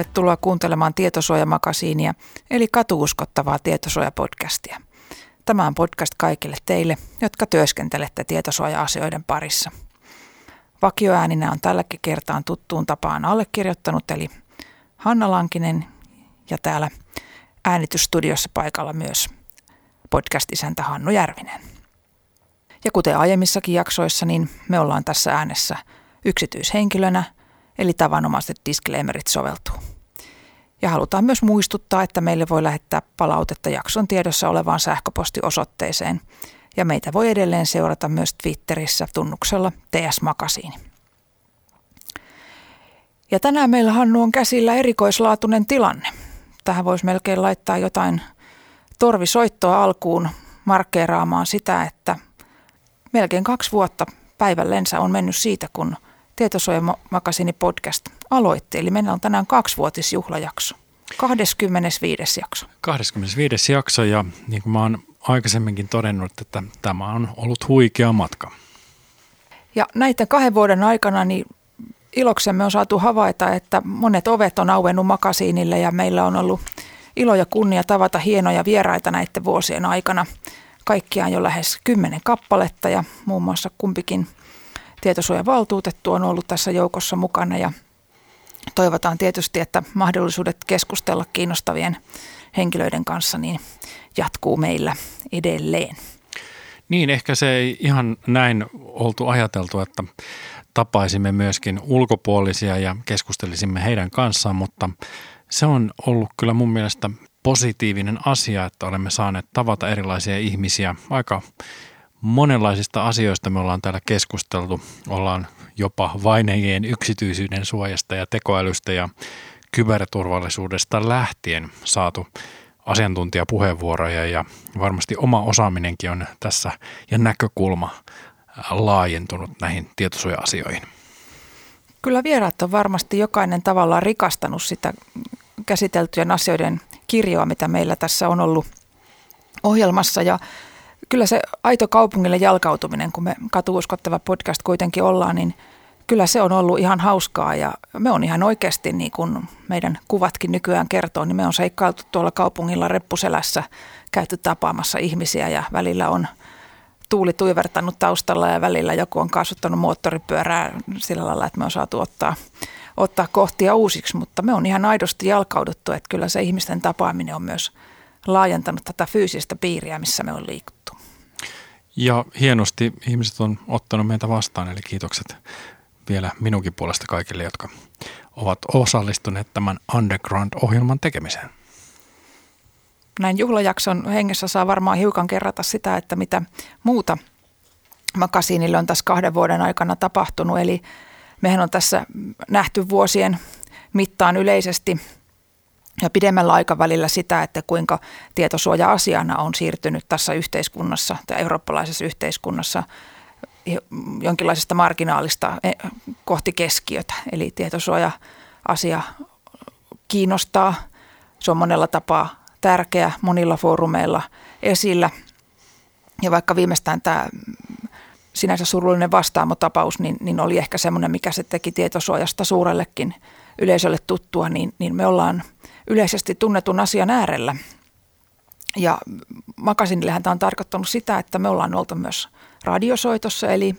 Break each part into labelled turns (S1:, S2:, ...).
S1: Tervetuloa kuuntelemaan Tietosuojamakasiinia, eli katuuskottavaa tietosuojapodcastia. Tämä on podcast kaikille teille, jotka työskentelette tietosuoja-asioiden parissa. Vakioääninä on tälläkin kertaan tuttuun tapaan allekirjoittanut, eli Hanna Lankinen ja täällä äänitysstudiossa paikalla myös podcast-isäntä Hannu Järvinen. Ja kuten aiemmissakin jaksoissa, niin me ollaan tässä äänessä yksityishenkilönä – eli tavanomaiset disclaimerit soveltuu. Ja halutaan myös muistuttaa, että meille voi lähettää palautetta jakson tiedossa olevaan sähköpostiosoitteeseen. Ja meitä voi edelleen seurata myös Twitterissä tunnuksella TS Makasiini. Ja tänään meillä Hannu on käsillä erikoislaatuinen tilanne. Tähän voisi melkein laittaa jotain torvisoittoa alkuun markkeeraamaan sitä, että melkein kaksi vuotta päivällensä on mennyt siitä, kun – Tietosuojamakasini podcast aloitti. Eli meillä on tänään kaksivuotisjuhlajakso. 25. jakso.
S2: 25. jakso ja niin kuin mä oon aikaisemminkin todennut, että tämä on ollut huikea matka.
S1: Ja näiden kahden vuoden aikana niin iloksemme on saatu havaita, että monet ovet on auennut makasiinille ja meillä on ollut ilo ja kunnia tavata hienoja vieraita näiden vuosien aikana. Kaikkiaan jo lähes kymmenen kappaletta ja muun muassa kumpikin – tietosuojavaltuutettu on ollut tässä joukossa mukana ja toivotaan tietysti, että mahdollisuudet keskustella kiinnostavien henkilöiden kanssa niin jatkuu meillä edelleen.
S2: Niin, ehkä se ei ihan näin oltu ajateltu, että tapaisimme myöskin ulkopuolisia ja keskustelisimme heidän kanssaan, mutta se on ollut kyllä mun mielestä positiivinen asia, että olemme saaneet tavata erilaisia ihmisiä aika monenlaisista asioista me ollaan täällä keskusteltu. Ollaan jopa vainajien yksityisyyden suojasta ja tekoälystä ja kyberturvallisuudesta lähtien saatu asiantuntijapuheenvuoroja ja varmasti oma osaaminenkin on tässä ja näkökulma laajentunut näihin tietosuoja-asioihin.
S1: Kyllä vieraat on varmasti jokainen tavallaan rikastanut sitä käsiteltyjen asioiden kirjoa, mitä meillä tässä on ollut ohjelmassa ja kyllä se aito kaupungille jalkautuminen, kun me katuuskottava podcast kuitenkin ollaan, niin kyllä se on ollut ihan hauskaa ja me on ihan oikeasti, niin kuin meidän kuvatkin nykyään kertoo, niin me on seikkailtu tuolla kaupungilla reppuselässä, käyty tapaamassa ihmisiä ja välillä on tuuli tuivertanut taustalla ja välillä joku on kaasuttanut moottoripyörää sillä lailla, että me on saatu ottaa, ottaa kohtia uusiksi, mutta me on ihan aidosti jalkauduttu, että kyllä se ihmisten tapaaminen on myös laajentanut tätä fyysistä piiriä, missä me on liikuttu.
S2: Ja hienosti ihmiset on ottanut meitä vastaan, eli kiitokset vielä minunkin puolesta kaikille, jotka ovat osallistuneet tämän Underground-ohjelman tekemiseen.
S1: Näin juhlajakson hengessä saa varmaan hiukan kerrata sitä, että mitä muuta makasiinille on tässä kahden vuoden aikana tapahtunut. Eli mehän on tässä nähty vuosien mittaan yleisesti – ja pidemmällä aikavälillä sitä, että kuinka tietosuoja-asiana on siirtynyt tässä yhteiskunnassa tai eurooppalaisessa yhteiskunnassa jonkinlaisesta marginaalista eh, kohti keskiötä. Eli tietosuoja-asia kiinnostaa. Se on monella tapaa tärkeä monilla foorumeilla esillä. Ja vaikka viimeistään tämä sinänsä surullinen vastaamotapaus, niin, niin oli ehkä semmoinen, mikä se teki tietosuojasta suurellekin yleisölle tuttua, niin, niin me ollaan – yleisesti tunnetun asian äärellä. Ja Makasinillehän tämä on tarkoittanut sitä, että me ollaan oltu myös radiosoitossa, eli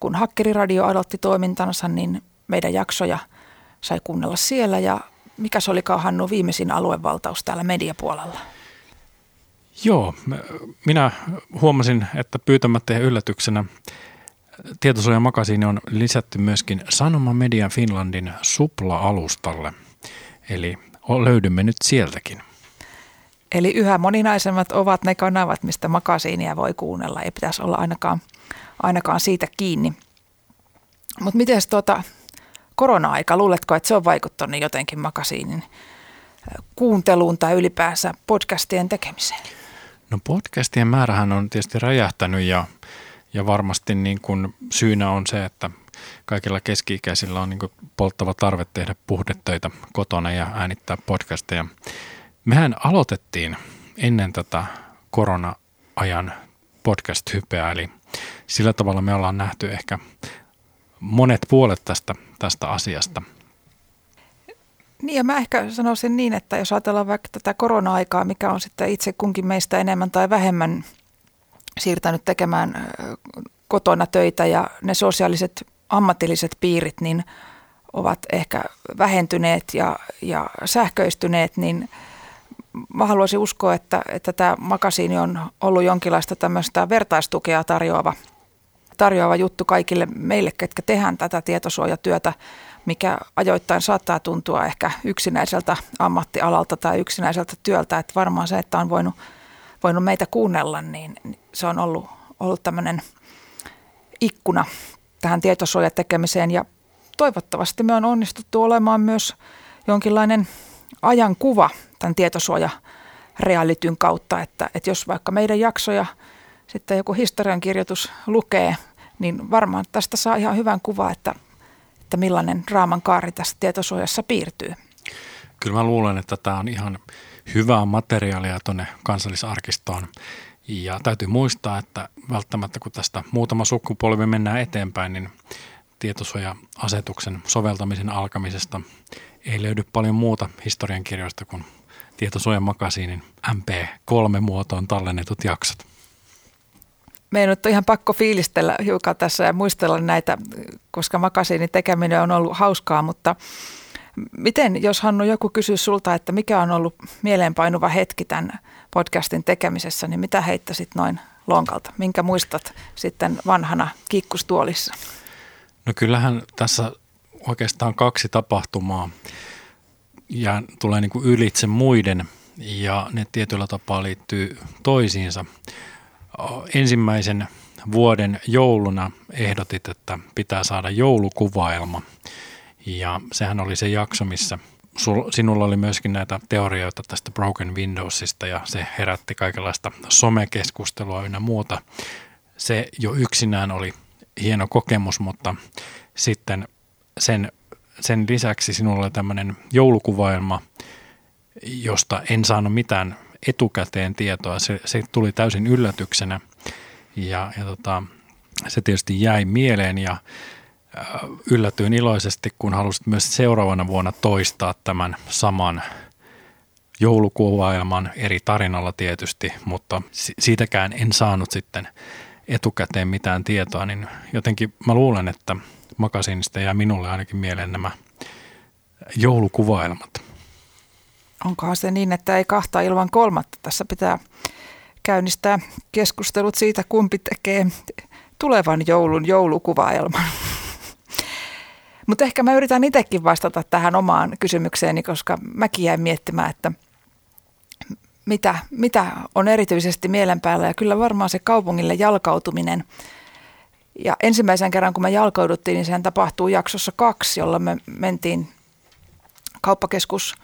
S1: kun Hakkeriradio aloitti toimintansa, niin meidän jaksoja sai kuunnella siellä ja mikä se olikaan Hannu viimeisin aluevaltaus täällä mediapuolella?
S2: Joo, minä huomasin, että pyytämättä yllätyksenä Tietosuojan makasiini on lisätty myöskin Sanoma Media Finlandin Supla-alustalle. Eli löydymme nyt sieltäkin.
S1: Eli yhä moninaisemmat ovat ne kanavat, mistä makasiinia voi kuunnella. Ei pitäisi olla ainakaan, ainakaan siitä kiinni. Mutta miten tuota korona-aika, luuletko, että se on vaikuttanut jotenkin makasiinin kuunteluun tai ylipäänsä podcastien tekemiseen?
S2: No podcastien määrähän on tietysti räjähtänyt ja, ja varmasti niin kuin syynä on se, että kaikilla keski-ikäisillä on niin polttava tarve tehdä puhdetöitä kotona ja äänittää podcasteja. Mehän aloitettiin ennen tätä korona-ajan podcast-hypeä, eli sillä tavalla me ollaan nähty ehkä monet puolet tästä, tästä asiasta.
S1: Niin ja mä ehkä sanoisin niin, että jos ajatellaan vaikka tätä korona-aikaa, mikä on sitten itse kunkin meistä enemmän tai vähemmän siirtänyt tekemään kotona töitä ja ne sosiaaliset ammatilliset piirit niin ovat ehkä vähentyneet ja, ja sähköistyneet, niin mä haluaisin uskoa, että, että tämä makasiini on ollut jonkinlaista tämmöistä vertaistukea tarjoava, tarjoava juttu kaikille meille, ketkä tehdään tätä tietosuojatyötä, mikä ajoittain saattaa tuntua ehkä yksinäiseltä ammattialalta tai yksinäiseltä työltä, että varmaan se, että on voinut, voinut meitä kuunnella, niin se on ollut, ollut tämmöinen ikkuna tähän tietosuojatekemiseen ja toivottavasti me on onnistuttu olemaan myös jonkinlainen ajankuva tämän tietosuoja realityn kautta, että, että jos vaikka meidän jaksoja sitten joku historiankirjoitus lukee, niin varmaan tästä saa ihan hyvän kuva, että, että millainen raaman kaari tässä tietosuojassa piirtyy.
S2: Kyllä mä luulen, että tämä on ihan hyvää materiaalia tuonne kansallisarkistoon. Ja täytyy muistaa, että välttämättä kun tästä muutama sukupolvi mennään eteenpäin, niin tietosuoja-asetuksen soveltamisen alkamisesta ei löydy paljon muuta historiankirjoista kuin tietosuojan makasiinin MP3-muotoon tallennetut jaksot.
S1: Meidän on ihan pakko fiilistellä hiukan tässä ja muistella näitä, koska makasiinin tekeminen on ollut hauskaa, mutta miten, jos Hannu joku kysyy sulta, että mikä on ollut mieleenpainuva hetki tämän podcastin tekemisessä, niin mitä heittäisit noin lonkalta? Minkä muistat sitten vanhana kikkustuolissa?
S2: No kyllähän tässä oikeastaan kaksi tapahtumaa ja tulee niin kuin ylitse muiden ja ne tietyllä tapaa liittyy toisiinsa. Ensimmäisen vuoden jouluna ehdotit, että pitää saada joulukuvailma ja sehän oli se jakso, missä sul, sinulla oli myöskin näitä teorioita tästä Broken Windowsista ja se herätti kaikenlaista somekeskustelua ynnä muuta. Se jo yksinään oli hieno kokemus, mutta sitten sen, sen lisäksi sinulla oli tämmöinen joulukuvailma, josta en saanut mitään etukäteen tietoa. Se, se tuli täysin yllätyksenä ja, ja tota, se tietysti jäi mieleen ja yllätyin iloisesti, kun halusit myös seuraavana vuonna toistaa tämän saman joulukuvailman eri tarinalla tietysti, mutta siitäkään en saanut sitten etukäteen mitään tietoa, niin jotenkin mä luulen, että makasiinista jää minulle ainakin mieleen nämä joulukuvailmat.
S1: Onkohan se niin, että ei kahta ilman kolmatta? Tässä pitää käynnistää keskustelut siitä, kumpi tekee tulevan joulun joulukuvailman. Mutta ehkä mä yritän itsekin vastata tähän omaan kysymykseeni, koska mäkin jäin miettimään, että – mitä, mitä on erityisesti mielen päällä ja kyllä varmaan se kaupungille jalkautuminen. Ja ensimmäisen kerran, kun me jalkauduttiin, niin sehän tapahtuu jaksossa kaksi, jolla me mentiin kauppakeskus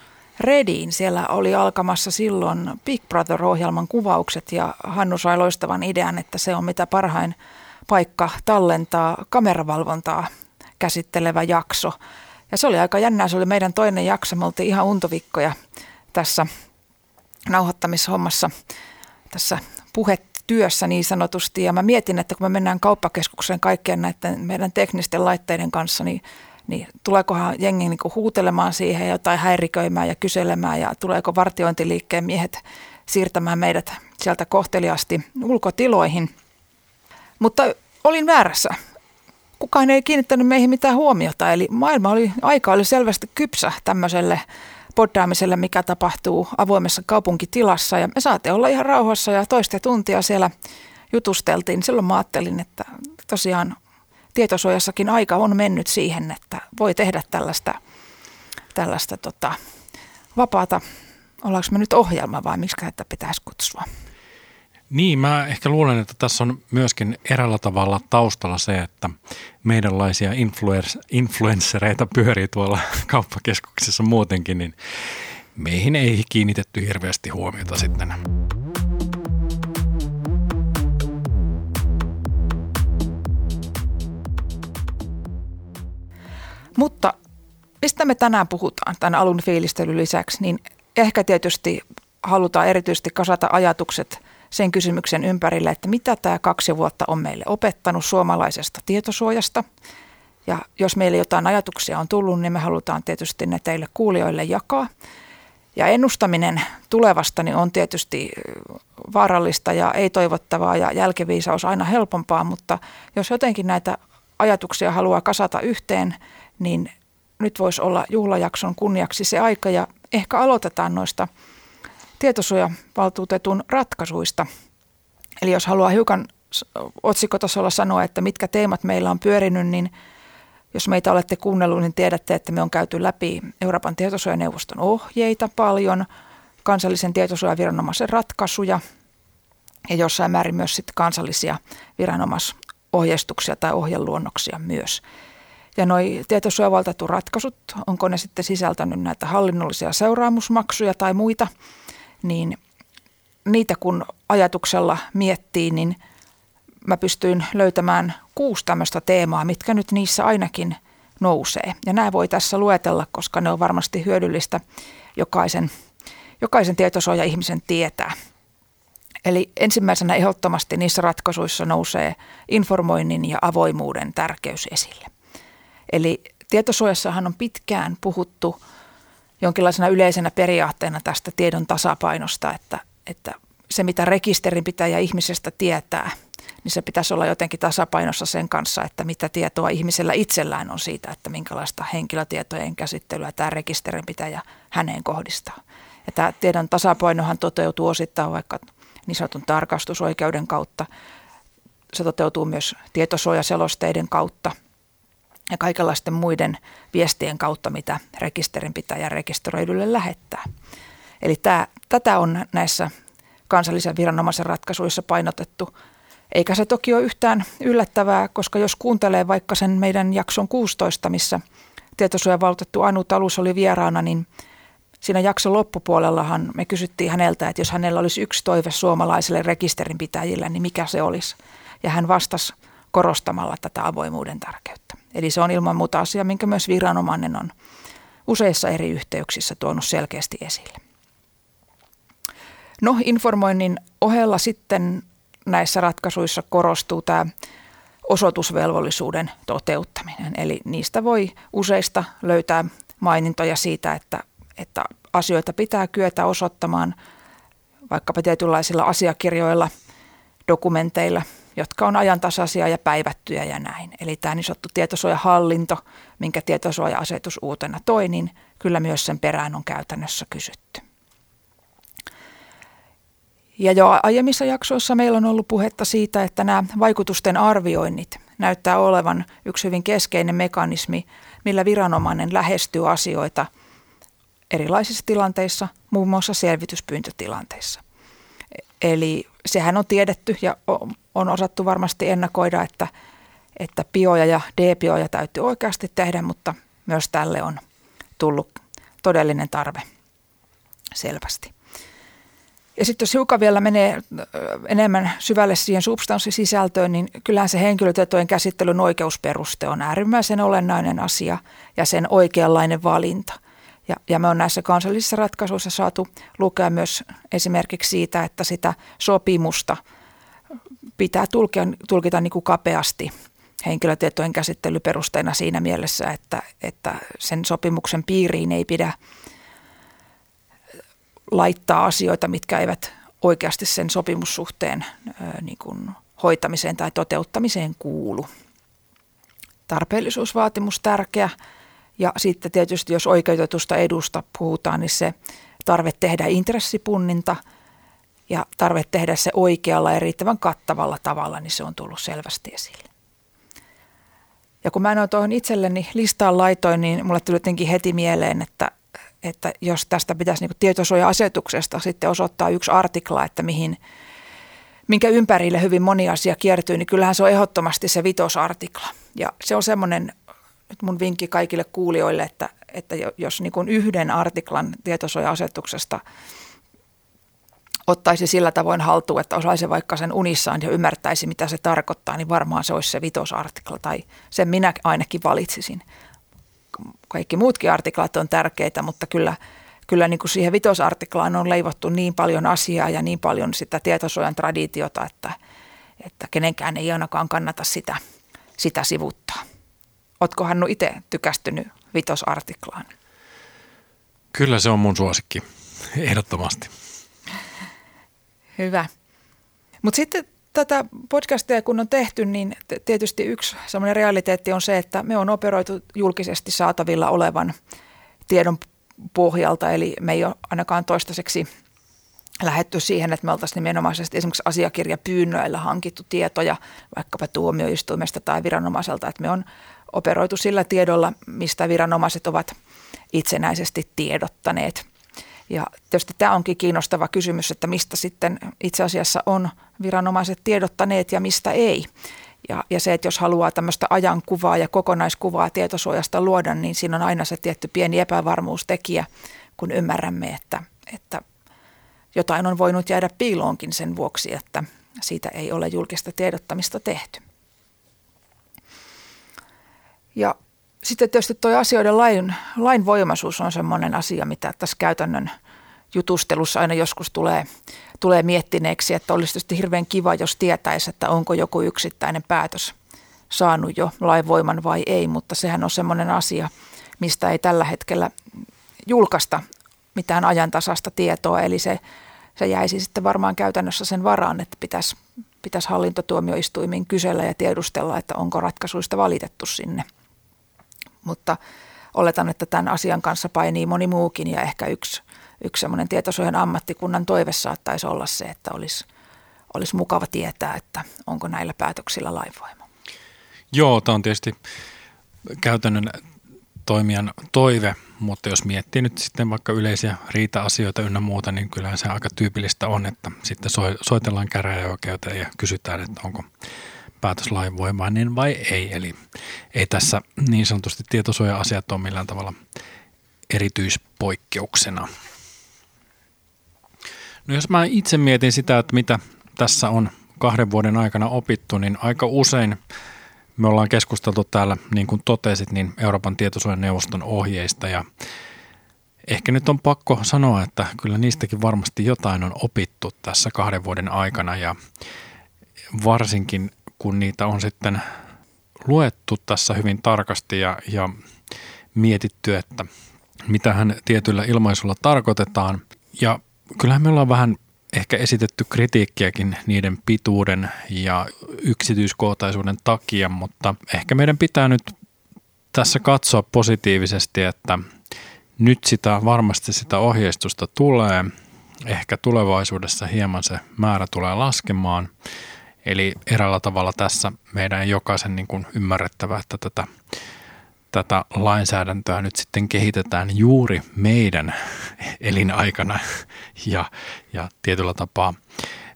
S1: Rediin. Siellä oli alkamassa silloin Big Brother-ohjelman kuvaukset ja Hannu sai loistavan idean, että se on mitä parhain paikka tallentaa kameravalvontaa käsittelevä jakso. Ja se oli aika jännää, se oli meidän toinen jakso, me oltiin ihan untovikkoja tässä nauhoittamishommassa tässä puhetyössä niin sanotusti. Ja mä mietin, että kun me mennään kauppakeskukseen kaikkien näiden meidän teknisten laitteiden kanssa, niin, niin tuleekohan jengi niin huutelemaan siihen jotain häiriköimään ja kyselemään ja tuleeko vartiointiliikkeen miehet siirtämään meidät sieltä kohteliasti ulkotiloihin. Mutta olin väärässä. Kukaan ei kiinnittänyt meihin mitään huomiota, eli maailma oli, aika oli selvästi kypsä tämmöiselle poddaamiselle, mikä tapahtuu avoimessa kaupunkitilassa. Ja me saatiin olla ihan rauhassa ja toista tuntia siellä jutusteltiin. Silloin mä ajattelin, että tosiaan tietosuojassakin aika on mennyt siihen, että voi tehdä tällaista, tällaista tota, vapaata, ollaanko me nyt ohjelma vai miksi että pitäisi kutsua?
S2: Niin, mä ehkä luulen, että tässä on myöskin erällä tavalla taustalla se, että meidänlaisia influenssereita pyörii tuolla kauppakeskuksessa muutenkin, niin meihin ei kiinnitetty hirveästi huomiota sitten.
S1: Mutta mistä me tänään puhutaan tämän alun fiilistelyn lisäksi, niin ehkä tietysti halutaan erityisesti kasata ajatukset – sen kysymyksen ympärille, että mitä tämä kaksi vuotta on meille opettanut suomalaisesta tietosuojasta Ja jos meille jotain ajatuksia on tullut, niin me halutaan tietysti ne teille kuulijoille jakaa. Ja ennustaminen tulevasta niin on tietysti vaarallista ja ei toivottavaa ja jälkiviisaus aina helpompaa, mutta jos jotenkin näitä ajatuksia haluaa kasata yhteen, niin nyt voisi olla juhlajakson kunniaksi se aika ja ehkä aloitetaan noista tietosuojavaltuutetun ratkaisuista. Eli jos haluaa hiukan otsikotasolla sanoa, että mitkä teemat meillä on pyörinyt, niin jos meitä olette kuunnellut, niin tiedätte, että me on käyty läpi Euroopan tietosuojaneuvoston ohjeita paljon, kansallisen tietosuojaviranomaisen ratkaisuja ja jossain määrin myös sitten kansallisia viranomaisohjeistuksia tai ohjeluonnoksia myös. Ja noi tietosuojavaltuutetun ratkaisut, onko ne sitten sisältänyt näitä hallinnollisia seuraamusmaksuja tai muita, niin niitä kun ajatuksella miettii, niin mä pystyin löytämään kuusi tämmöistä teemaa, mitkä nyt niissä ainakin nousee. Ja nämä voi tässä luetella, koska ne on varmasti hyödyllistä jokaisen, jokaisen tietosuoja-ihmisen tietää. Eli ensimmäisenä ehdottomasti niissä ratkaisuissa nousee informoinnin ja avoimuuden tärkeys esille. Eli tietosuojassahan on pitkään puhuttu jonkinlaisena yleisenä periaatteena tästä tiedon tasapainosta, että, että se mitä rekisterinpitäjä ihmisestä tietää, niin se pitäisi olla jotenkin tasapainossa sen kanssa, että mitä tietoa ihmisellä itsellään on siitä, että minkälaista henkilötietojen käsittelyä tämä rekisterinpitäjä häneen kohdistaa. Ja tämä tiedon tasapainohan toteutuu osittain vaikka niin sanotun tarkastusoikeuden kautta. Se toteutuu myös tietosuojaselosteiden kautta – ja kaikenlaisten muiden viestien kautta, mitä rekisterinpitäjä rekisteröidylle lähettää. Eli tämä, tätä on näissä kansallisen viranomaisen ratkaisuissa painotettu. Eikä se toki ole yhtään yllättävää, koska jos kuuntelee vaikka sen meidän jakson 16, missä tietosuojavaltuutettu Anu Talus oli vieraana, niin siinä jakson loppupuolellahan me kysyttiin häneltä, että jos hänellä olisi yksi toive suomalaisille rekisterinpitäjille, niin mikä se olisi. Ja hän vastasi korostamalla tätä avoimuuden tärkeyttä. Eli se on ilman muuta asia, minkä myös viranomainen on useissa eri yhteyksissä tuonut selkeästi esille. No informoinnin ohella sitten näissä ratkaisuissa korostuu tämä osoitusvelvollisuuden toteuttaminen. Eli niistä voi useista löytää mainintoja siitä, että, että asioita pitää kyetä osoittamaan vaikkapa tietynlaisilla asiakirjoilla, dokumenteilla, jotka on ajantasaisia ja päivättyjä ja näin. Eli tämä niin sanottu tietosuojahallinto, minkä tietosuoja-asetus uutena toi, niin kyllä myös sen perään on käytännössä kysytty. Ja jo aiemmissa jaksoissa meillä on ollut puhetta siitä, että nämä vaikutusten arvioinnit näyttää olevan yksi hyvin keskeinen mekanismi, millä viranomainen lähestyy asioita erilaisissa tilanteissa, muun muassa selvityspyyntötilanteissa. Eli sehän on tiedetty ja on osattu varmasti ennakoida, että, että bioja ja D-bioja täytyy oikeasti tehdä, mutta myös tälle on tullut todellinen tarve selvästi. Ja sitten jos hiukan vielä menee enemmän syvälle siihen substanssisisältöön, niin kyllähän se henkilötietojen käsittelyn oikeusperuste on äärimmäisen olennainen asia ja sen oikeanlainen valinta. Ja, ja me on näissä kansallisissa ratkaisuissa saatu lukea myös esimerkiksi siitä, että sitä sopimusta pitää tulkita, tulkita niin kuin kapeasti henkilötietojen käsittelyperusteena siinä mielessä, että, että sen sopimuksen piiriin ei pidä laittaa asioita, mitkä eivät oikeasti sen sopimussuhteen niin kuin hoitamiseen tai toteuttamiseen kuulu. Tarpeellisuusvaatimus tärkeä ja sitten tietysti jos oikeutetusta edusta puhutaan, niin se tarve tehdä intressipunninta ja tarve tehdä se oikealla ja riittävän kattavalla tavalla, niin se on tullut selvästi esille. Ja kun mä ole tuohon itselleni listaan laitoin, niin mulle tuli jotenkin heti mieleen, että, että jos tästä pitäisi niin tietosuoja-asetuksesta sitten osoittaa yksi artikla, että mihin, minkä ympärille hyvin moni asia kiertyy, niin kyllähän se on ehdottomasti se vitosartikla. Ja se on semmoinen nyt mun vinkki kaikille kuulijoille, että, että jos niin kuin yhden artiklan tietosuoja-asetuksesta ottaisi sillä tavoin haltuun, että osaisi vaikka sen unissaan ja ymmärtäisi, mitä se tarkoittaa, niin varmaan se olisi se vitosartikla, tai sen minä ainakin valitsisin. Kaikki muutkin artiklat on tärkeitä, mutta kyllä, kyllä niin kuin siihen vitosartiklaan on leivottu niin paljon asiaa ja niin paljon sitä tietosuojan traditiota, että, että kenenkään ei ainakaan kannata sitä, sitä sivuttaa Ootko Hannu itse tykästynyt vitosartiklaan?
S2: Kyllä se on mun suosikki, ehdottomasti.
S1: Hyvä. Mutta sitten tätä podcastia kun on tehty, niin tietysti yksi semmoinen realiteetti on se, että me on operoitu julkisesti saatavilla olevan tiedon pohjalta, eli me ei ole ainakaan toistaiseksi lähetty siihen, että me oltaisiin nimenomaisesti esimerkiksi asiakirjapyynnöillä hankittu tietoja vaikkapa tuomioistuimesta tai viranomaiselta, että me on operoitu sillä tiedolla, mistä viranomaiset ovat itsenäisesti tiedottaneet. Ja tietysti tämä onkin kiinnostava kysymys, että mistä sitten itse asiassa on viranomaiset tiedottaneet ja mistä ei. Ja, ja se, että jos haluaa tämmöistä ajankuvaa ja kokonaiskuvaa tietosuojasta luoda, niin siinä on aina se tietty pieni epävarmuustekijä, kun ymmärrämme, että, että jotain on voinut jäädä piiloonkin sen vuoksi, että siitä ei ole julkista tiedottamista tehty. Ja sitten tietysti tuo asioiden lain, lainvoimaisuus on sellainen asia, mitä tässä käytännön jutustelussa aina joskus tulee, tulee miettineeksi, että olisi tietysti hirveän kiva, jos tietäisi, että onko joku yksittäinen päätös saanut jo lainvoiman vai ei, mutta sehän on sellainen asia, mistä ei tällä hetkellä julkaista mitään ajantasasta tietoa, eli se, se jäisi sitten varmaan käytännössä sen varaan, että pitäisi, pitäisi hallintotuomioistuimiin kysellä ja tiedustella, että onko ratkaisuista valitettu sinne. Mutta oletan, että tämän asian kanssa painii moni muukin ja ehkä yksi, yksi semmoinen tietosuojan ammattikunnan toive saattaisi olla se, että olisi, olisi mukava tietää, että onko näillä päätöksillä lainvoima.
S2: Joo, tämä on tietysti käytännön toimijan toive, mutta jos miettii nyt sitten vaikka yleisiä riita-asioita ynnä muuta, niin kyllähän se aika tyypillistä on, että sitten soitellaan käräjäoikeuteen ja kysytään, että onko päätös lainvoimainen vai ei. Eli ei tässä niin sanotusti tietosuoja-asiat ole millään tavalla erityispoikkeuksena. No jos mä itse mietin sitä, että mitä tässä on kahden vuoden aikana opittu, niin aika usein me ollaan keskusteltu täällä, niin kuin totesit, niin Euroopan tietosuojaneuvoston ohjeista ja ehkä nyt on pakko sanoa, että kyllä niistäkin varmasti jotain on opittu tässä kahden vuoden aikana ja varsinkin kun niitä on sitten luettu tässä hyvin tarkasti ja, ja mietitty, että mitähän tietyllä ilmaisulla tarkoitetaan. Ja kyllähän me ollaan vähän ehkä esitetty kritiikkiäkin niiden pituuden ja yksityiskohtaisuuden takia, mutta ehkä meidän pitää nyt tässä katsoa positiivisesti, että nyt sitä varmasti sitä ohjeistusta tulee. Ehkä tulevaisuudessa hieman se määrä tulee laskemaan. Eli eräällä tavalla tässä meidän jokaisen niin kuin ymmärrettävä, että tätä, tätä lainsäädäntöä nyt sitten kehitetään juuri meidän elinaikana ja, ja tietyllä tapaa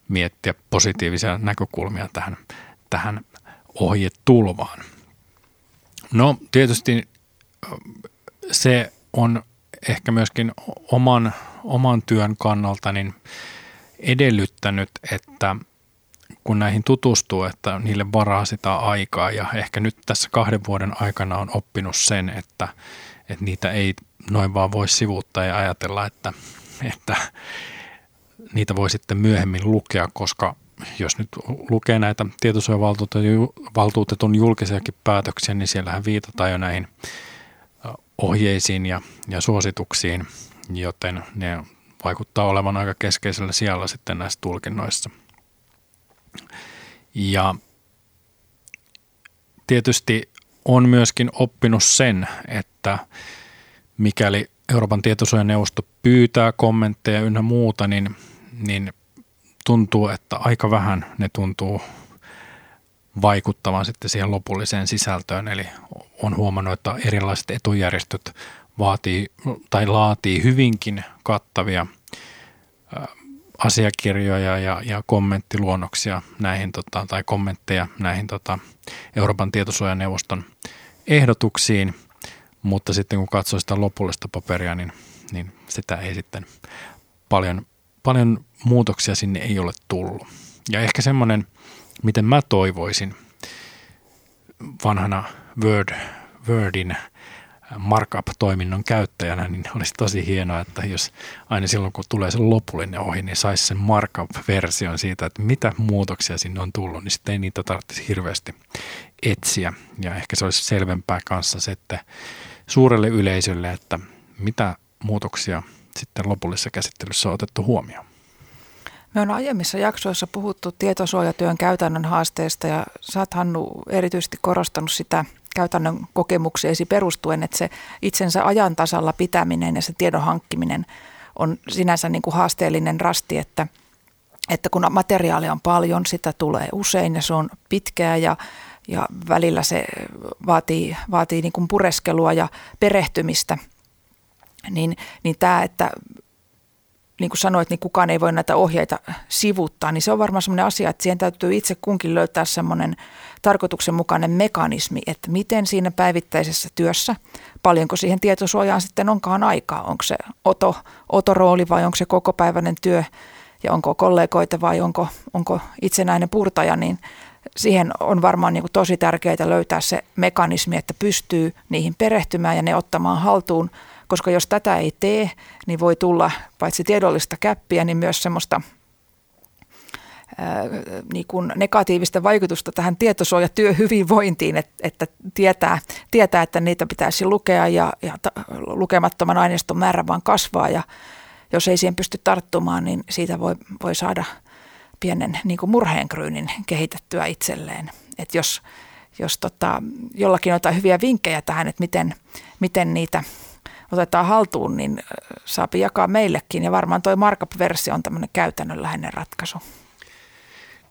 S2: miettiä positiivisia näkökulmia tähän, tähän ohjetulvaan. No tietysti se on ehkä myöskin oman, oman työn kannalta niin edellyttänyt, että kun näihin tutustuu, että niille varaa sitä aikaa. Ja ehkä nyt tässä kahden vuoden aikana on oppinut sen, että, että niitä ei noin vaan voi sivuuttaa ja ajatella, että, että niitä voi sitten myöhemmin lukea, koska jos nyt lukee näitä tietosuojavaltuutetun julkisiakin päätöksiä, niin siellähän viitataan jo näihin ohjeisiin ja, ja suosituksiin, joten ne vaikuttaa olevan aika keskeisellä sijalla sitten näissä tulkinnoissa – ja tietysti on myöskin oppinut sen, että mikäli Euroopan tietosuojaneuvosto pyytää kommentteja ynnä muuta, niin, niin tuntuu, että aika vähän ne tuntuu vaikuttavan sitten siihen lopulliseen sisältöön. Eli on huomannut, että erilaiset etujärjestöt vaatii tai laatii hyvinkin kattavia asiakirjoja ja, ja kommenttiluonnoksia näihin, tota, tai kommentteja näihin tota, Euroopan tietosuojaneuvoston ehdotuksiin, mutta sitten kun katsoo sitä lopullista paperia, niin, niin sitä ei sitten paljon, paljon muutoksia sinne ei ole tullut. Ja ehkä semmoinen, miten mä toivoisin vanhana Word, Wordin markup-toiminnon käyttäjänä, niin olisi tosi hienoa, että jos aina silloin kun tulee se lopullinen ohi, niin saisi sen markup-version siitä, että mitä muutoksia sinne on tullut, niin sitten ei niitä tarvitsisi hirveästi etsiä. Ja ehkä se olisi selvempää kanssa se, että suurelle yleisölle, että mitä muutoksia sitten lopullisessa käsittelyssä on otettu huomioon.
S1: Me on aiemmissa jaksoissa puhuttu tietosuojatyön käytännön haasteista ja sä oot Hannu erityisesti korostanut sitä käytännön kokemuksiesi perustuen, että se itsensä ajan tasalla pitäminen ja se tiedon hankkiminen on sinänsä niin kuin haasteellinen rasti, että, että kun materiaalia on paljon, sitä tulee usein ja se on pitkää ja, ja välillä se vaatii, vaatii niin kuin pureskelua ja perehtymistä, niin, niin tämä, että niin kuin sanoit, niin kukaan ei voi näitä ohjeita sivuttaa, niin se on varmaan sellainen asia, että siihen täytyy itse kunkin löytää semmoinen tarkoituksenmukainen mekanismi, että miten siinä päivittäisessä työssä, paljonko siihen tietosuojaan sitten onkaan aikaa, onko se oto, otorooli vai onko se kokopäiväinen työ ja onko kollegoita vai onko, onko itsenäinen purtaja, niin siihen on varmaan niin kuin tosi tärkeää löytää se mekanismi, että pystyy niihin perehtymään ja ne ottamaan haltuun – koska jos tätä ei tee, niin voi tulla paitsi tiedollista käppiä, niin myös semmoista niin kuin negatiivista vaikutusta tähän tietosuojatyöhyvinvointiin, että, että tietää, tietää, että niitä pitäisi lukea ja, ja ta, lukemattoman aineiston määrä vaan kasvaa ja jos ei siihen pysty tarttumaan, niin siitä voi, voi saada pienen niin kuin murheenkryynin kehitettyä itselleen. että jos, jos tota, jollakin on jotain hyviä vinkkejä tähän, että miten, miten niitä – otetaan haltuun, niin saapi jakaa meillekin. Ja varmaan tuo markup-versio on tämmöinen käytännönläheinen ratkaisu.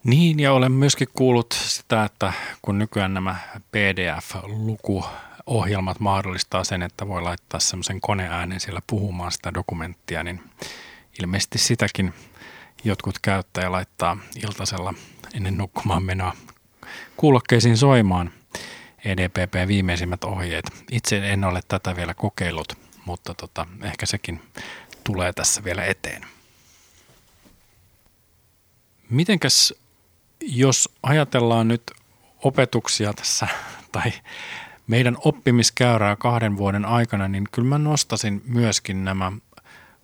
S2: Niin, ja olen myöskin kuullut sitä, että kun nykyään nämä PDF-lukuohjelmat mahdollistaa sen, että voi laittaa semmoisen koneäänen siellä puhumaan sitä dokumenttia, niin ilmeisesti sitäkin jotkut käyttäjä laittaa iltasella ennen nukkumaan menoa kuulokkeisiin soimaan EDPP viimeisimmät ohjeet. Itse en ole tätä vielä kokeillut, mutta tota, ehkä sekin tulee tässä vielä eteen. Mitenkäs, jos ajatellaan nyt opetuksia tässä tai meidän oppimiskäyrää kahden vuoden aikana, niin kyllä mä nostasin myöskin nämä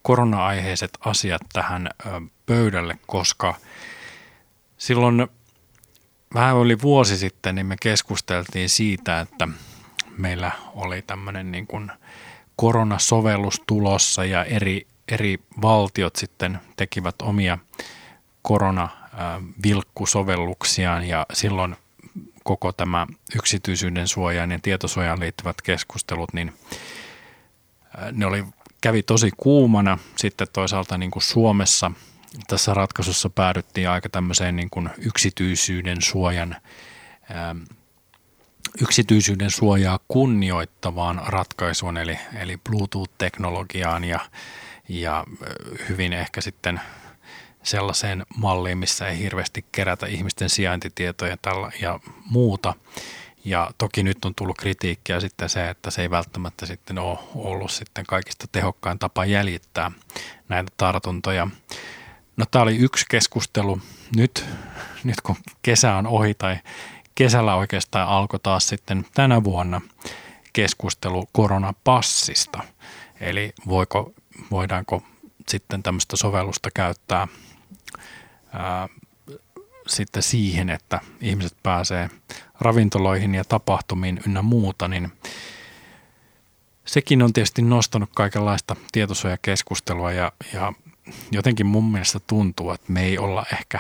S2: korona-aiheiset asiat tähän pöydälle, koska silloin vähän yli vuosi sitten niin me keskusteltiin siitä, että meillä oli tämmöinen niin kuin koronasovellus tulossa ja eri, eri valtiot sitten tekivät omia koronavilkkusovelluksiaan ja silloin koko tämä yksityisyyden suojaan ja tietosuojaan liittyvät keskustelut, niin ne oli, kävi tosi kuumana. Sitten toisaalta niin kuin Suomessa tässä ratkaisussa päädyttiin aika tämmöiseen niin kuin yksityisyyden suojan yksityisyyden suojaa kunnioittavaan ratkaisuun, eli, eli Bluetooth-teknologiaan ja, ja hyvin ehkä sitten sellaiseen malliin, missä ei hirveästi kerätä ihmisten sijaintitietoja ja muuta. Ja toki nyt on tullut kritiikkiä sitten se, että se ei välttämättä sitten ole ollut sitten kaikista tehokkain tapa jäljittää näitä tartuntoja. No tämä oli yksi keskustelu. Nyt, nyt kun kesä on ohi tai kesällä oikeastaan alkoi taas sitten tänä vuonna keskustelu koronapassista. Eli voiko, voidaanko sitten tämmöistä sovellusta käyttää ää, sitten siihen, että ihmiset pääsee ravintoloihin ja tapahtumiin ynnä muuta, niin sekin on tietysti nostanut kaikenlaista tietosuojakeskustelua ja, ja jotenkin mun mielestä tuntuu, että me ei olla ehkä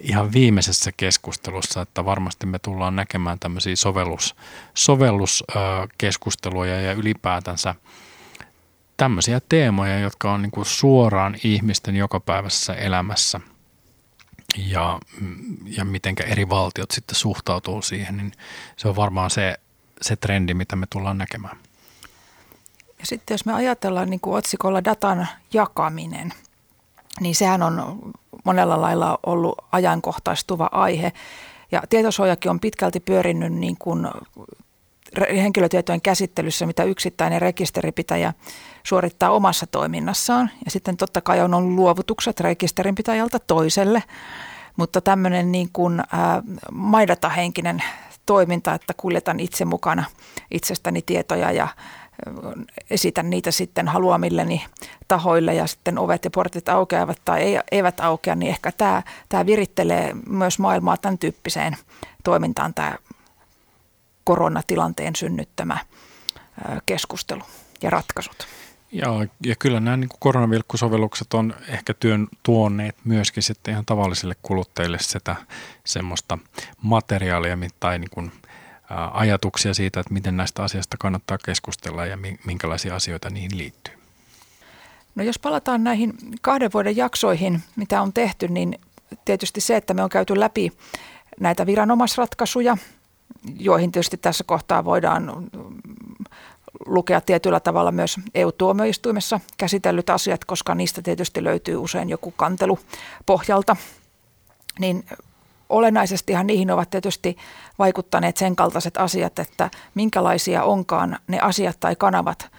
S2: ihan viimeisessä keskustelussa, että varmasti me tullaan näkemään tämmöisiä sovellus, sovelluskeskusteluja ja ylipäätänsä tämmöisiä teemoja, jotka on niin kuin suoraan ihmisten jokapäiväisessä elämässä ja, ja miten eri valtiot sitten suhtautuu siihen, niin se on varmaan se, se trendi, mitä me tullaan näkemään.
S1: Ja sitten jos me ajatellaan niin kuin otsikolla datan jakaminen, niin sehän on monella lailla ollut ajankohtaistuva aihe. Ja tietosuojakin on pitkälti pyörinyt niin kuin henkilötietojen käsittelyssä, mitä yksittäinen rekisteripitäjä suorittaa omassa toiminnassaan. Ja sitten totta kai on ollut luovutukset rekisterinpitäjältä toiselle, mutta tämmöinen niin kuin, maidatahenkinen toiminta, että kuljetan itse mukana itsestäni tietoja ja esitän niitä sitten haluamilleni tahoille ja sitten ovet ja portit aukeavat tai eivät aukea, niin ehkä tämä, tämä virittelee myös maailmaa tämän tyyppiseen toimintaan tämä koronatilanteen synnyttämä keskustelu ja ratkaisut.
S2: Ja, ja kyllä nämä niin koronavilkkusovellukset on ehkä työn tuoneet myöskin sitten ihan tavallisille kuluttajille sitä semmoista materiaalia tai niin kuin ajatuksia siitä, että miten näistä asioista kannattaa keskustella ja minkälaisia asioita niihin liittyy.
S1: No jos palataan näihin kahden vuoden jaksoihin, mitä on tehty, niin tietysti se, että me on käyty läpi näitä viranomaisratkaisuja, joihin tietysti tässä kohtaa voidaan lukea tietyllä tavalla myös EU-tuomioistuimessa käsitellyt asiat, koska niistä tietysti löytyy usein joku kantelu pohjalta. Niin olennaisestihan niihin ovat tietysti vaikuttaneet sen kaltaiset asiat, että minkälaisia onkaan ne asiat tai kanavat,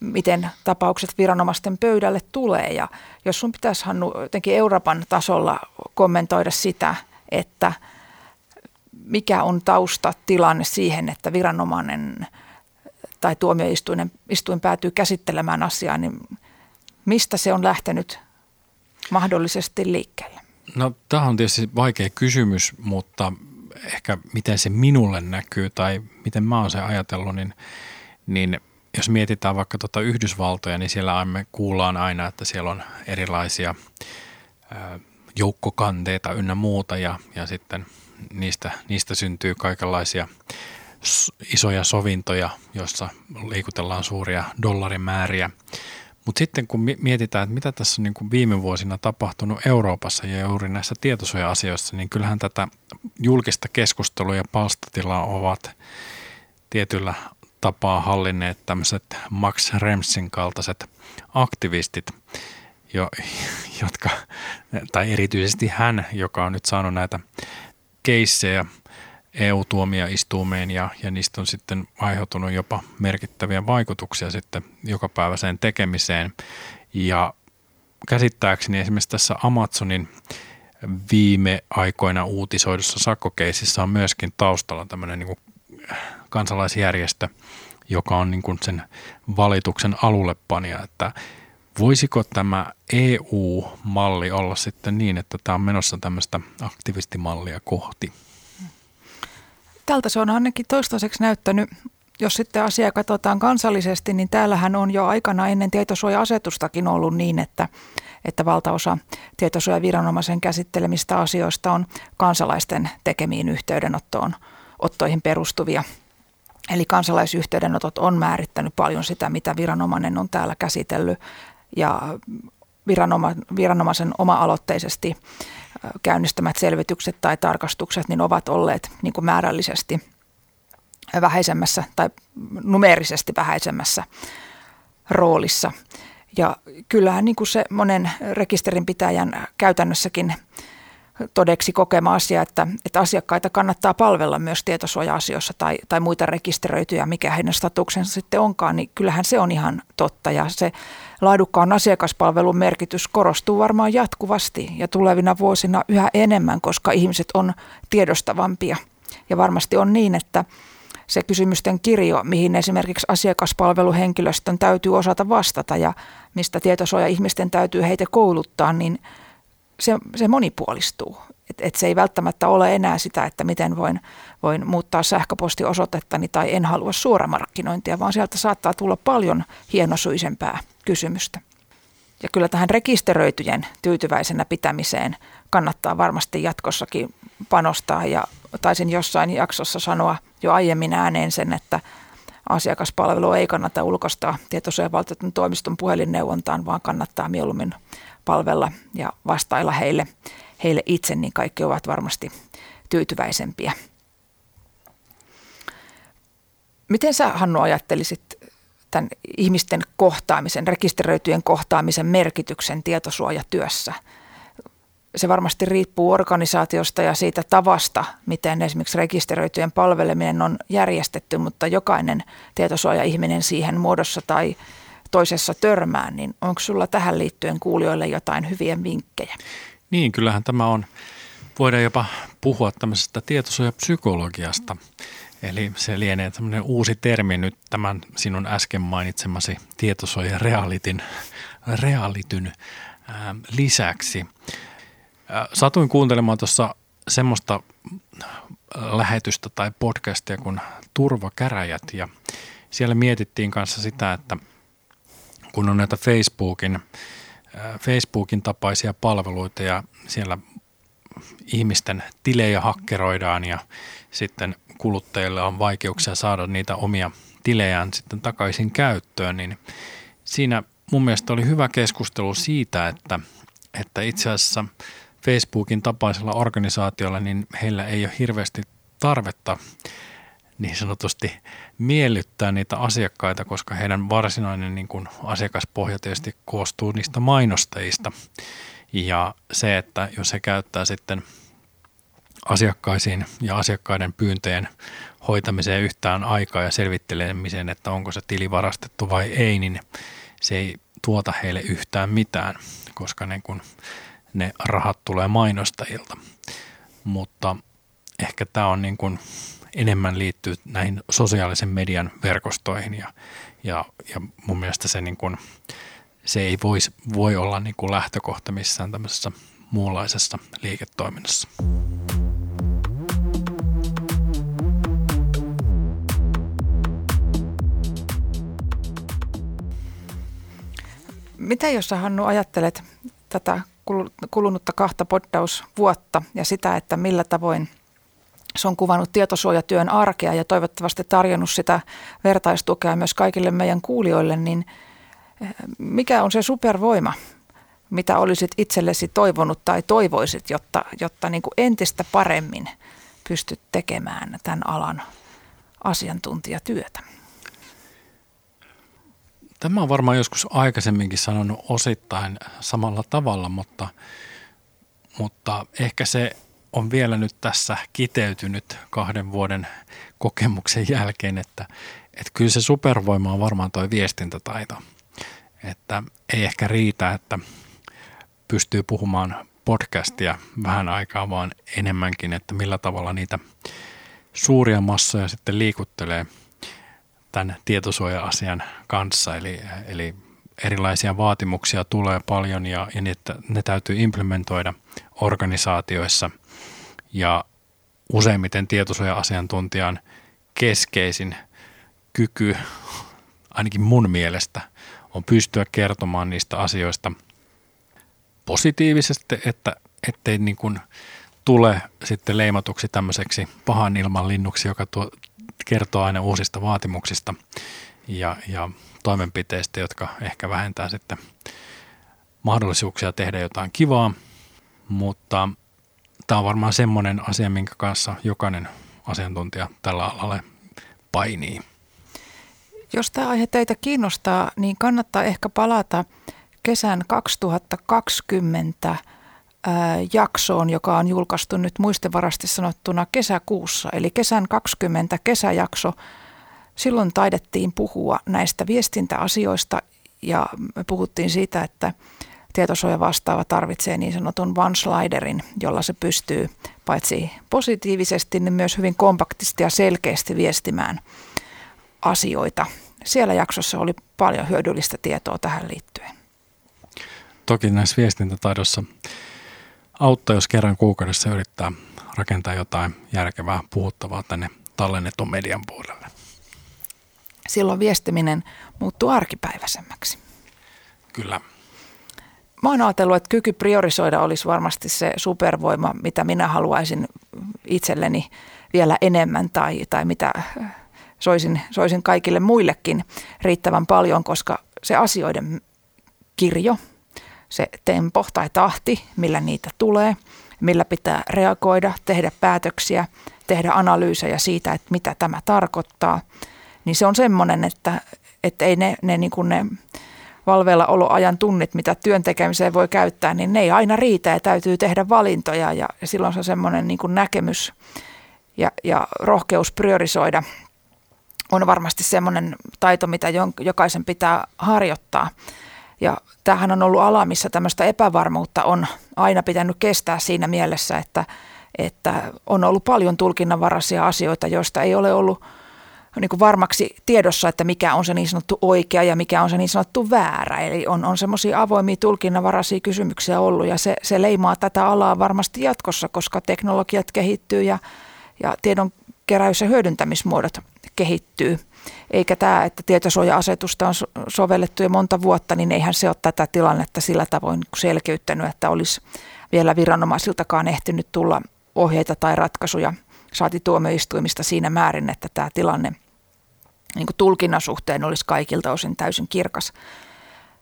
S1: miten tapaukset viranomaisten pöydälle tulee. Ja jos sun pitäisi Hannu jotenkin Euroopan tasolla kommentoida sitä, että mikä on taustatilanne siihen, että viranomainen tai tuomioistuin istuin päätyy käsittelemään asiaa, niin mistä se on lähtenyt mahdollisesti liikkeelle?
S2: No tämä on tietysti vaikea kysymys, mutta ehkä miten se minulle näkyy tai miten mä oon sen ajatellut, niin, niin jos mietitään vaikka tuota Yhdysvaltoja, niin siellä me kuullaan aina, että siellä on erilaisia joukkokanteita ynnä muuta ja, ja sitten niistä, niistä syntyy kaikenlaisia isoja sovintoja, joissa liikutellaan suuria dollarimääriä. Mutta sitten kun mietitään, että mitä tässä on niin kuin viime vuosina tapahtunut Euroopassa ja juuri näissä tietosuoja-asioissa, niin kyllähän tätä julkista keskustelua ja palstatilaa ovat tietyllä tapaa hallinneet tämmöiset Max Remsin kaltaiset aktivistit, jo, jotka, tai erityisesti hän, joka on nyt saanut näitä keissejä EU-tuomioistuimeen ja, ja niistä on sitten aiheutunut jopa merkittäviä vaikutuksia sitten jokapäiväiseen tekemiseen. Ja käsittääkseni esimerkiksi tässä Amazonin viime aikoina uutisoidussa sakkokeisissä on myöskin taustalla tämmöinen niin kansalaisjärjestö, joka on niin kuin sen valituksen alullepanija, että voisiko tämä EU-malli olla sitten niin, että tämä on menossa tämmöistä aktivistimallia kohti?
S1: Tältä se on ainakin toistaiseksi näyttänyt. Jos sitten asiaa katsotaan kansallisesti, niin täällähän on jo aikana ennen tietosuoja-asetustakin ollut niin, että, että valtaosa tietosuojaviranomaisen käsittelemistä asioista on kansalaisten tekemiin yhteydenottoon ottoihin perustuvia. Eli kansalaisyhteydenotot on määrittänyt paljon sitä, mitä viranomainen on täällä käsitellyt ja viranoma, viranomaisen oma-aloitteisesti käynnistämät selvitykset tai tarkastukset niin ovat olleet niin kuin määrällisesti vähäisemmässä tai numeerisesti vähäisemmässä roolissa. Ja kyllähän niin kuin se monen rekisterinpitäjän käytännössäkin todeksi kokema asia, että, että asiakkaita kannattaa palvella myös tietosuoja-asioissa tai, tai muita rekisteröityjä, mikä heidän statuksensa sitten onkaan, niin kyllähän se on ihan totta. Ja se laadukkaan asiakaspalvelun merkitys korostuu varmaan jatkuvasti ja tulevina vuosina yhä enemmän, koska ihmiset on tiedostavampia. Ja varmasti on niin, että se kysymysten kirjo, mihin esimerkiksi asiakaspalveluhenkilöstön täytyy osata vastata ja mistä tietosuoja-ihmisten täytyy heitä kouluttaa, niin – se, se monipuolistuu. Et, et se ei välttämättä ole enää sitä, että miten voin, voin muuttaa sähköpostiosoitettani tai en halua suoramarkkinointia, vaan sieltä saattaa tulla paljon hienosuisempää kysymystä. Ja kyllä tähän rekisteröityjen tyytyväisenä pitämiseen kannattaa varmasti jatkossakin panostaa. Ja taisin jossain jaksossa sanoa jo aiemmin ääneen sen, että asiakaspalvelu ei kannata ulkoistaa tietosuojavaltuutetun toimiston puhelinneuvontaan, vaan kannattaa mieluummin palvella ja vastailla heille, heille itse, niin kaikki ovat varmasti tyytyväisempiä. Miten sä Hannu ajattelisit tämän ihmisten kohtaamisen, rekisteröityjen kohtaamisen merkityksen tietosuojatyössä? Se varmasti riippuu organisaatiosta ja siitä tavasta, miten esimerkiksi rekisteröityjen palveleminen on järjestetty, mutta jokainen tietosuoja-ihminen siihen muodossa tai toisessa törmään, niin onko sulla tähän liittyen kuulijoille jotain hyviä vinkkejä?
S2: Niin, kyllähän tämä on voidaan jopa puhua tämmöisestä tietosuojapsykologiasta. Eli se lienee tämmöinen uusi termi nyt tämän sinun äsken mainitsemasi tietosuojan realitin, realityn ää, lisäksi. Satuin kuuntelemaan tuossa semmoista lähetystä tai podcastia kuin Turvakäräjät ja siellä mietittiin kanssa sitä, että kun on näitä Facebookin, Facebookin tapaisia palveluita ja siellä ihmisten tilejä hakkeroidaan ja sitten kuluttajille on vaikeuksia saada niitä omia tilejään sitten takaisin käyttöön, niin siinä mun mielestä oli hyvä keskustelu siitä, että, että itse asiassa Facebookin tapaisella organisaatiolla, niin heillä ei ole hirveästi tarvetta niin sanotusti miellyttää niitä asiakkaita, koska heidän varsinainen niin kuin asiakaspohja tietysti koostuu niistä mainostajista. Ja se, että jos he käyttää sitten asiakkaisiin ja asiakkaiden pyyntöjen hoitamiseen yhtään aikaa ja selvittelemiseen, että onko se tili varastettu vai ei, niin se ei tuota heille yhtään mitään, koska ne, kun ne rahat tulee mainostajilta. Mutta ehkä tämä on niin kuin enemmän liittyy näihin sosiaalisen median verkostoihin ja, ja, ja mun mielestä se, niin kuin, se ei vois, voi olla niin kuin lähtökohta missään tämmöisessä muunlaisessa liiketoiminnassa.
S1: Mitä jos sä Hannu ajattelet tätä kulunutta kahta poddausvuotta ja sitä, että millä tavoin se on kuvannut tietosuojatyön arkea ja toivottavasti tarjonnut sitä vertaistukea myös kaikille meidän kuulijoille, niin eh, mikä on se supervoima, mitä olisit itsellesi toivonut tai toivoisit, jotta, jotta niin kuin entistä paremmin pystyt tekemään tämän alan asiantuntijatyötä?
S2: Tämä on varmaan joskus aikaisemminkin sanonut osittain samalla tavalla, mutta, mutta ehkä se on vielä nyt tässä kiteytynyt kahden vuoden kokemuksen jälkeen, että, että kyllä se supervoima on varmaan tuo viestintätaito. Että ei ehkä riitä, että pystyy puhumaan podcastia vähän aikaa, vaan enemmänkin, että millä tavalla niitä suuria massoja sitten liikuttelee – tämän tietosuoja-asian kanssa. Eli, eli erilaisia vaatimuksia tulee paljon ja, ja ne, ne täytyy implementoida organisaatioissa. Ja useimmiten tietosuoja-asiantuntijan keskeisin kyky, ainakin mun mielestä, on pystyä kertomaan niistä asioista positiivisesti, että ettei niin kuin tule sitten leimatuksi tämmöiseksi pahan ilman linnuksi, joka tuo, kertoo aina uusista vaatimuksista ja, ja toimenpiteistä, jotka ehkä vähentää sitten mahdollisuuksia tehdä jotain kivaa, mutta tämä on varmaan semmoinen asia, minkä kanssa jokainen asiantuntija tällä alalla painii.
S1: Jos tämä aihe teitä kiinnostaa, niin kannattaa ehkä palata kesän 2020 jaksoon, joka on julkaistu nyt muistivarasti sanottuna kesäkuussa, eli kesän 20 kesäjakso. Silloin taidettiin puhua näistä viestintäasioista ja me puhuttiin siitä, että tietosuoja vastaava tarvitsee niin sanotun one-sliderin, jolla se pystyy paitsi positiivisesti, niin myös hyvin kompaktisti ja selkeästi viestimään asioita. Siellä jaksossa oli paljon hyödyllistä tietoa tähän liittyen.
S2: Toki näissä viestintätaidossa auttaa, jos kerran kuukaudessa yrittää rakentaa jotain järkevää puhuttavaa tänne tallennetun median puolelle.
S1: Silloin viestiminen muuttuu arkipäiväisemmäksi.
S2: Kyllä.
S1: Mä oon ajatellut, että kyky priorisoida olisi varmasti se supervoima, mitä minä haluaisin itselleni vielä enemmän tai, tai mitä soisin, soisin kaikille muillekin riittävän paljon, koska se asioiden kirjo – se tempo tai tahti, millä niitä tulee, millä pitää reagoida, tehdä päätöksiä, tehdä analyysejä siitä, että mitä tämä tarkoittaa, niin se on semmoinen, että, että ei ne, ne, niin kuin ne valveilla oloajan tunnit, mitä työn tekemiseen voi käyttää, niin ne ei aina riitä ja täytyy tehdä valintoja ja, silloin se on semmoinen niin kuin näkemys ja, ja rohkeus priorisoida on varmasti semmoinen taito, mitä jokaisen pitää harjoittaa. Ja tämähän on ollut ala, missä tämmöistä epävarmuutta on aina pitänyt kestää siinä mielessä, että, että on ollut paljon tulkinnanvaraisia asioita, joista ei ole ollut niin kuin varmaksi tiedossa, että mikä on se niin sanottu oikea ja mikä on se niin sanottu väärä. Eli on, on semmoisia avoimia tulkinnanvaraisia kysymyksiä ollut ja se, se leimaa tätä alaa varmasti jatkossa, koska teknologiat kehittyy ja, ja tiedon keräys- ja hyödyntämismuodot kehittyy. Eikä tämä, että tietosuoja-asetusta on sovellettu jo monta vuotta, niin eihän se ole tätä tilannetta sillä tavoin selkeyttänyt, että olisi vielä viranomaisiltakaan ehtinyt tulla ohjeita tai ratkaisuja – saati tuomioistuimista siinä määrin, että tämä tilanne niin kuin tulkinnan suhteen olisi kaikilta osin täysin kirkas.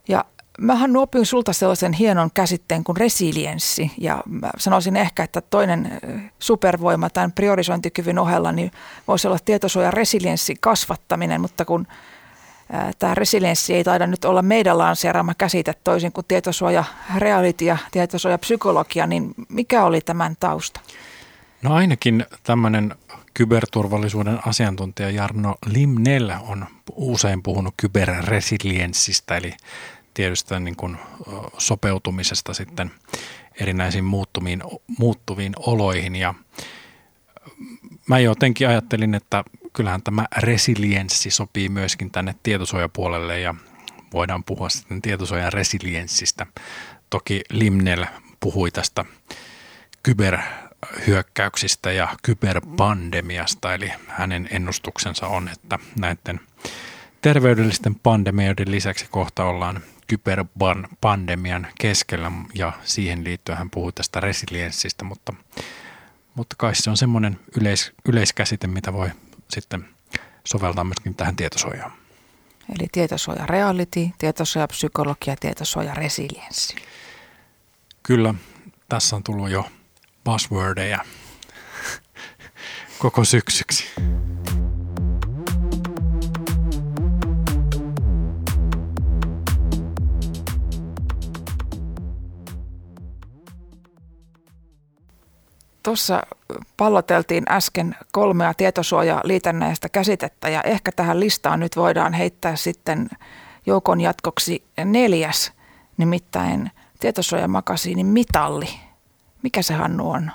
S1: Ja mähän opin sulta sellaisen hienon käsitteen kuin resilienssi ja mä sanoisin ehkä, että toinen supervoima tämän priorisointikyvyn ohella niin voisi olla tietosuojan resilienssi kasvattaminen, mutta kun tämä resilienssi ei taida nyt olla meidän lanseeraama käsite toisin kuin tietosuoja reality ja tietosuoja psykologia, niin mikä oli tämän tausta?
S2: No ainakin tämmöinen kyberturvallisuuden asiantuntija Jarno Limnell on usein puhunut kyberresilienssistä, eli tietysti niin kuin sopeutumisesta sitten erinäisiin muuttuviin, muuttuviin oloihin. Ja mä jotenkin ajattelin, että kyllähän tämä resilienssi sopii myöskin tänne tietosuojapuolelle ja voidaan puhua sitten tietosuojan resilienssistä. Toki Limnell puhui tästä kyber hyökkäyksistä ja kyberpandemiasta, eli hänen ennustuksensa on, että näiden terveydellisten pandemioiden lisäksi kohta ollaan kyberpandemian keskellä ja siihen liittyen hän puhuu tästä resilienssistä, mutta, mutta kai se on semmoinen yleis, yleiskäsite, mitä voi sitten soveltaa myöskin tähän tietosuojaan.
S1: Eli tietosuoja reality, tietosuoja psykologia, tietosuoja resilienssi.
S2: Kyllä, tässä on tullut jo buzzwordeja koko syksyksi.
S1: Tuossa palloteltiin äsken kolmea tietosuoja-liitännäistä käsitettä ja ehkä tähän listaan nyt voidaan heittää sitten joukon jatkoksi neljäs, nimittäin tietosuojamakasiinin mitalli – mikä se Hannu on?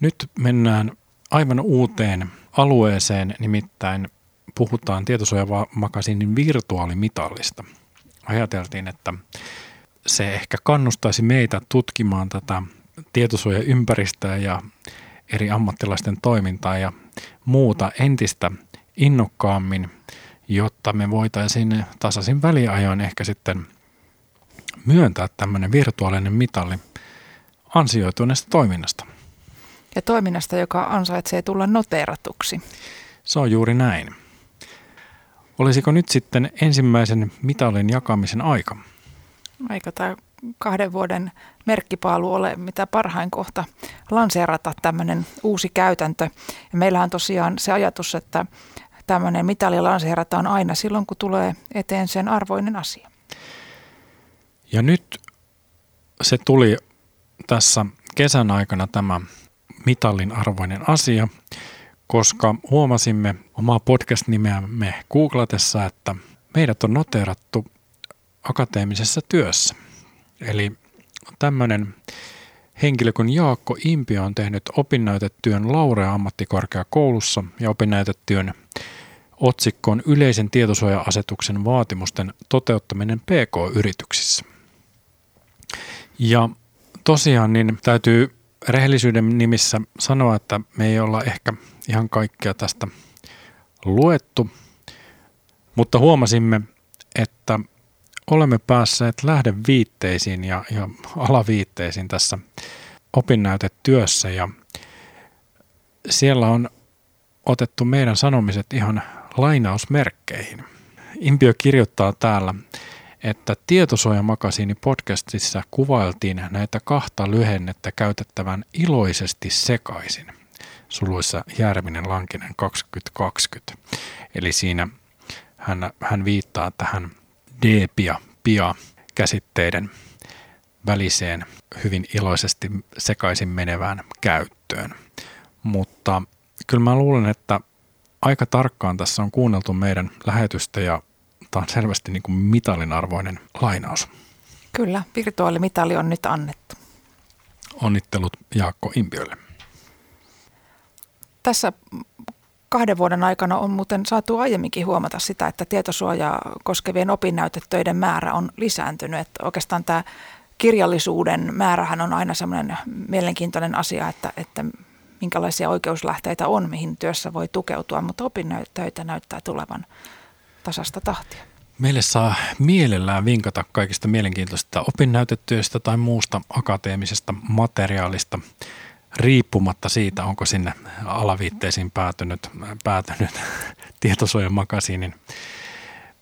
S2: Nyt mennään aivan uuteen alueeseen, nimittäin puhutaan tietosuojamakasiinin virtuaalimitallista. Ajateltiin, että se ehkä kannustaisi meitä tutkimaan tätä tietosuojaympäristöä ja eri ammattilaisten toimintaa ja muuta entistä innokkaammin, jotta me voitaisiin tasaisin väliajoin ehkä sitten myöntää tämmöinen virtuaalinen mitalli ansioituneesta toiminnasta.
S1: Ja toiminnasta, joka ansaitsee tulla noteeratuksi.
S2: Se on juuri näin. Olisiko nyt sitten ensimmäisen mitalin jakamisen aika?
S1: Eikö tämä kahden vuoden merkkipaalu ole mitä parhain kohta lanseerata tämmöinen uusi käytäntö. Ja meillähän on tosiaan se ajatus, että tämmöinen mitali lanseerataan aina silloin, kun tulee eteen sen arvoinen asia.
S2: Ja nyt se tuli tässä kesän aikana tämä mitallin arvoinen asia, koska huomasimme omaa podcast-nimeämme googlatessa, että meidät on noterattu akateemisessa työssä. Eli tämmöinen henkilö kuin Jaakko Impi on tehnyt opinnäytetyön Laurea ammattikorkeakoulussa ja opinnäytetyön otsikkoon yleisen tietosuoja-asetuksen vaatimusten toteuttaminen PK-yrityksissä. Ja tosiaan niin täytyy rehellisyyden nimissä sanoa, että me ei olla ehkä ihan kaikkea tästä luettu, mutta huomasimme, että olemme päässeet lähdeviitteisiin ja, ja alaviitteisiin tässä opinnäytetyössä ja siellä on otettu meidän sanomiset ihan lainausmerkkeihin. Impio kirjoittaa täällä, että Tietosuojamakasiini podcastissa kuvailtiin näitä kahta lyhennettä käytettävän iloisesti sekaisin, suluissa Järvinen Lankinen 2020. Eli siinä hän, hän viittaa tähän DPIA, PIA käsitteiden väliseen hyvin iloisesti sekaisin menevään käyttöön. Mutta kyllä mä luulen, että aika tarkkaan tässä on kuunneltu meidän lähetystä ja tämä on selvästi niin kuin mitalin arvoinen lainaus.
S1: Kyllä, virtuaalimitali on nyt annettu.
S2: Onnittelut Jaakko Impiölle.
S1: Tässä kahden vuoden aikana on muuten saatu aiemminkin huomata sitä, että tietosuojaa koskevien opinnäytetöiden määrä on lisääntynyt. Että oikeastaan tämä kirjallisuuden määrähän on aina semmoinen mielenkiintoinen asia, että, että minkälaisia oikeuslähteitä on, mihin työssä voi tukeutua, mutta opinnäytöitä näyttää tulevan tasasta tahtia.
S2: Meille saa mielellään vinkata kaikista mielenkiintoisista opinnäytetyöstä tai muusta akateemisesta materiaalista riippumatta siitä, onko sinne alaviitteisiin päätynyt, päätynyt tietosuojamakasiinin,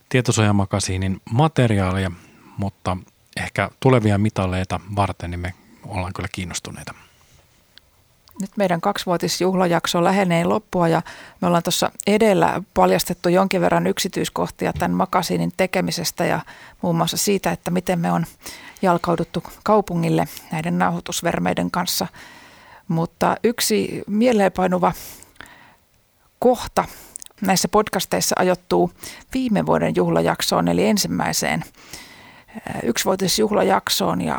S2: tietosuojamakasiinin materiaalia, mutta ehkä tulevia mitaleita varten niin me ollaan kyllä kiinnostuneita.
S1: Nyt meidän kaksivuotisjuhlajakso lähenee loppua ja me ollaan tuossa edellä paljastettu jonkin verran yksityiskohtia tämän makasiinin tekemisestä ja muun muassa siitä, että miten me on jalkauduttu kaupungille näiden nauhoitusvermeiden kanssa. Mutta yksi mieleenpainuva kohta näissä podcasteissa ajoittuu viime vuoden juhlajaksoon, eli ensimmäiseen yksivuotisjuhlajaksoon. Ja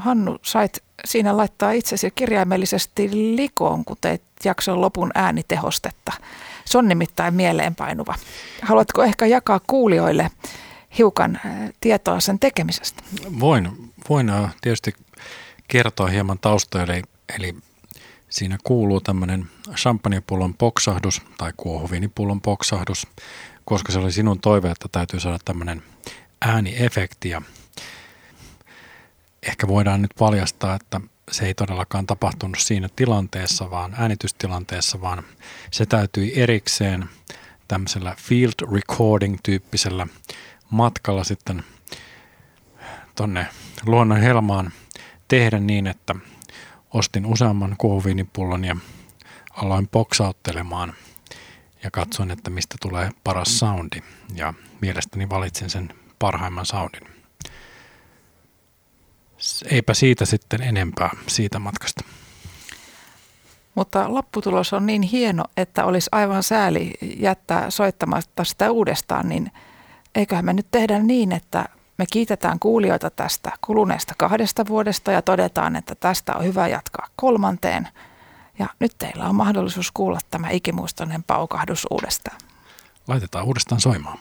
S1: Hannu, sait siinä laittaa itsesi kirjaimellisesti likoon, kun teit jakson lopun äänitehostetta. Se on nimittäin mieleenpainuva. Haluatko ehkä jakaa kuulijoille hiukan tietoa sen tekemisestä?
S2: Voin, voin tietysti kertoa hieman taustoja, eli, eli siinä kuuluu tämmöinen champagnepullon poksahdus tai kuohuviinipullon poksahdus, koska se oli sinun toive, että täytyy saada tämmöinen ääniefekti ja ehkä voidaan nyt paljastaa, että se ei todellakaan tapahtunut siinä tilanteessa, vaan äänitystilanteessa, vaan se täytyi erikseen tämmöisellä field recording-tyyppisellä matkalla sitten tonne luonnon helmaan tehdä niin, että ostin useamman kuohuviinipullon ja aloin poksauttelemaan ja katsoin, että mistä tulee paras soundi ja mielestäni valitsin sen parhaimman soundin. Eipä siitä sitten enempää siitä matkasta.
S1: Mutta lopputulos on niin hieno, että olisi aivan sääli jättää soittamatta sitä uudestaan, niin eiköhän me nyt tehdä niin, että me kiitetään kuulijoita tästä kuluneesta kahdesta vuodesta ja todetaan, että tästä on hyvä jatkaa kolmanteen. Ja nyt teillä on mahdollisuus kuulla tämä ikimuistoinen paukahdus uudestaan.
S2: Laitetaan uudestaan soimaan.